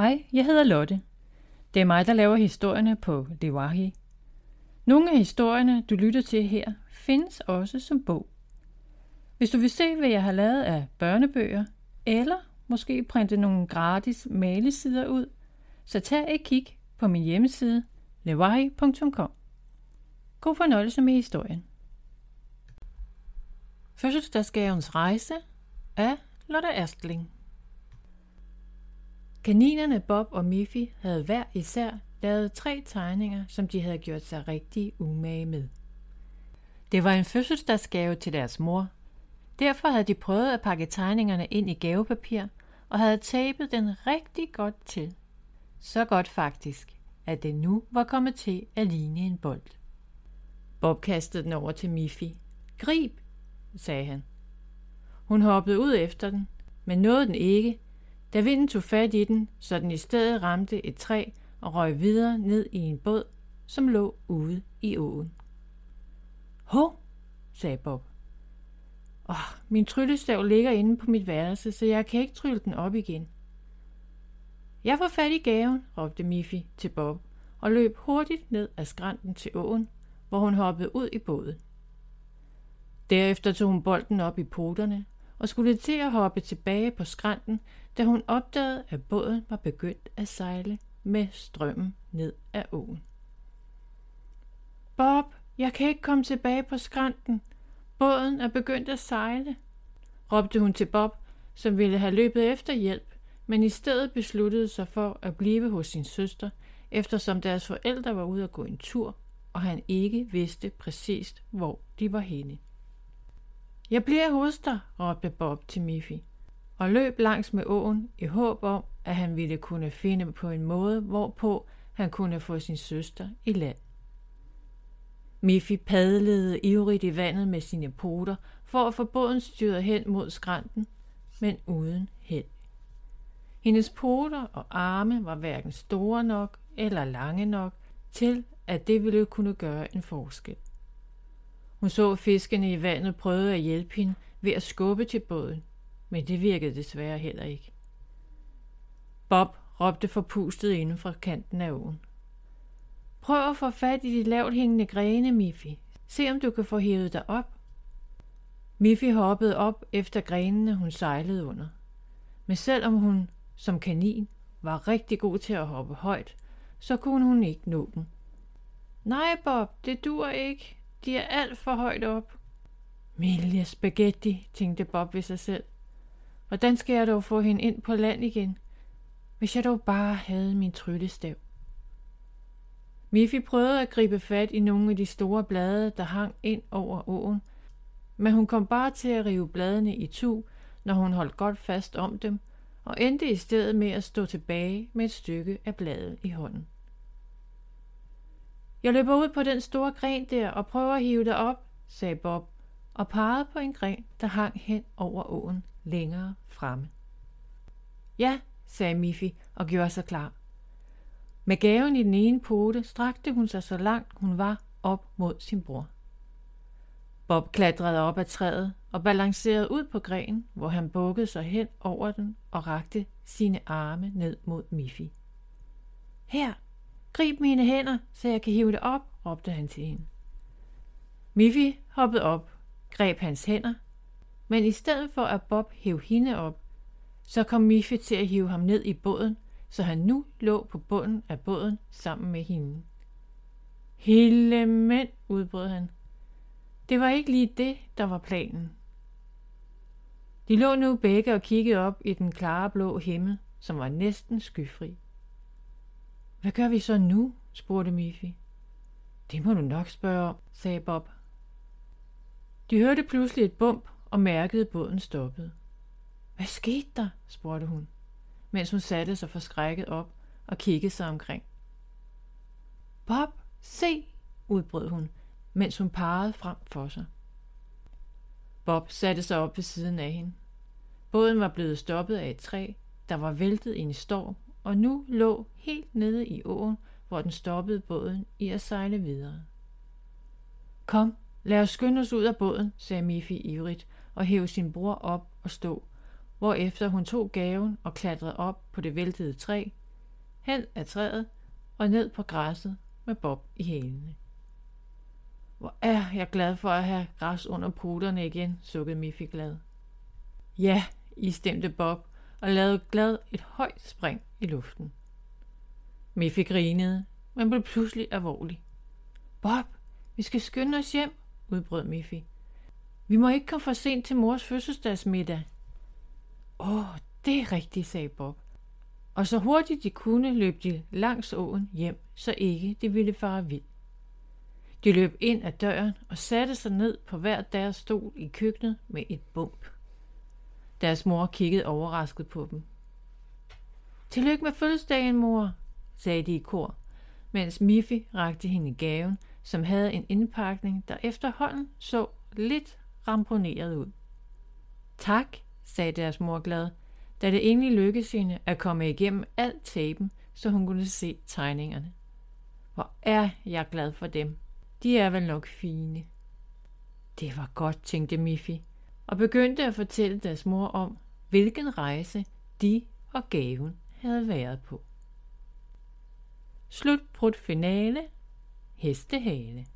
Hej, jeg hedder Lotte. Det er mig, der laver historierne på Lewahi. Nogle af historierne, du lytter til her, findes også som bog. Hvis du vil se, hvad jeg har lavet af børnebøger, eller måske printe nogle gratis malesider ud, så tag et kig på min hjemmeside lewahi.com. God fornøjelse med historien. Fødselsdagsgavens rejse af Lotte Erstling. Kaninerne Bob og Miffy havde hver især lavet tre tegninger, som de havde gjort sig rigtig umage med. Det var en fødselsdagsgave til deres mor. Derfor havde de prøvet at pakke tegningerne ind i gavepapir og havde tapet den rigtig godt til. Så godt faktisk, at det nu var kommet til at ligne en bold. Bob kastede den over til Miffy. Grib, sagde han. Hun hoppede ud efter den, men nåede den ikke, da vinden tog fat i den, så den i stedet ramte et træ og røg videre ned i en båd, som lå ude i åen. Hov, sagde Bob. Åh, min tryllestav ligger inde på mit værelse, så jeg kan ikke trylle den op igen. Jeg får fat i gaven, råbte Miffy til Bob, og løb hurtigt ned ad skrænten til åen, hvor hun hoppede ud i båden. Derefter tog hun bolden op i poterne og skulle til at hoppe tilbage på skrænten, da hun opdagede, at båden var begyndt at sejle med strømmen ned ad åen. Bob, jeg kan ikke komme tilbage på skrænten. Båden er begyndt at sejle, råbte hun til Bob, som ville have løbet efter hjælp, men i stedet besluttede sig for at blive hos sin søster, eftersom deres forældre var ude at gå en tur, og han ikke vidste præcist, hvor de var henne. Jeg bliver hos dig, råbte Bob til Miffy, og løb langs med åen i håb om, at han ville kunne finde på en måde, hvorpå han kunne få sin søster i land. Miffy padlede ivrigt i vandet med sine poter for at få båden styret hen mod skrænten, men uden held. Hendes poter og arme var hverken store nok eller lange nok til, at det ville kunne gøre en forskel. Hun så fiskene i vandet prøvede at hjælpe hende ved at skubbe til båden, men det virkede desværre heller ikke. Bob råbte forpustet inden fra kanten af åen. Prøv at få fat i de lavt hængende grene, Miffy. Se om du kan få hævet dig op. Miffy hoppede op efter grenene, hun sejlede under. Men selvom hun, som kanin, var rigtig god til at hoppe højt, så kunne hun ikke nå dem. Nej, Bob, det dur ikke, de er alt for højt op. Milje spaghetti, tænkte Bob ved sig selv. Hvordan skal jeg dog få hende ind på land igen, hvis jeg dog bare havde min tryllestav? Miffy prøvede at gribe fat i nogle af de store blade, der hang ind over åen, men hun kom bare til at rive bladene i tu, når hun holdt godt fast om dem, og endte i stedet med at stå tilbage med et stykke af bladet i hånden. Jeg løber ud på den store gren der og prøver at hive det op, sagde Bob, og pegede på en gren, der hang hen over åen længere fremme. Ja, sagde Miffy og gjorde sig klar. Med gaven i den ene pote strakte hun sig så langt hun var op mod sin bror. Bob klatrede op ad træet og balancerede ud på grenen, hvor han bukkede sig hen over den og rakte sine arme ned mod Miffy. Her, Grib mine hænder, så jeg kan hive det op, råbte han til hende. Miffy hoppede op, greb hans hænder, men i stedet for at Bob hæve hende op, så kom Miffy til at hive ham ned i båden, så han nu lå på bunden af båden sammen med hende. Hele mænd, udbrød han. Det var ikke lige det, der var planen. De lå nu begge og kiggede op i den klare blå himmel, som var næsten skyfri. Hvad gør vi så nu? spurgte Miffy. Det må du nok spørge om, sagde Bob. De hørte pludselig et bump og mærkede, at båden stoppede. Hvad skete der? spurgte hun, mens hun satte sig forskrækket op og kiggede sig omkring. Bob, se, udbrød hun, mens hun parrede frem for sig. Bob satte sig op ved siden af hende. Båden var blevet stoppet af et træ, der var væltet ind i storm og nu lå helt nede i åen, hvor den stoppede båden i at sejle videre. Kom, lad os skynde os ud af båden, sagde Miffy ivrigt og hævde sin bror op og stå, hvorefter hun tog gaven og klatrede op på det væltede træ, hen ad træet og ned på græsset med Bob i hælene. Hvor er jeg glad for at have græs under puterne igen, sukkede Miffy glad. Ja, istemte Bob og lavede glad et højt spring i luften. Miffy grinede, men blev pludselig alvorlig. Bob, vi skal skynde os hjem, udbrød Miffy. Vi må ikke komme for sent til mors fødselsdagsmiddag. Åh, oh, det er rigtigt, sagde Bob. Og så hurtigt de kunne, løb de langs åen hjem, så ikke de ville fare vild. De løb ind ad døren og satte sig ned på hver deres stol i køkkenet med et bump. Deres mor kiggede overrasket på dem. Tillykke med fødselsdagen, mor, sagde de i kor, mens Miffy rakte hende gaven, som havde en indpakning, der efterhånden så lidt ramponeret ud. Tak, sagde deres mor glad, da det egentlig lykkedes hende at komme igennem alt tapen, så hun kunne se tegningerne. Hvor er jeg glad for dem. De er vel nok fine. Det var godt, tænkte Miffy, og begyndte at fortælle deres mor om, hvilken rejse de og gaven havde været på. Slutbrud finale. Hestehale.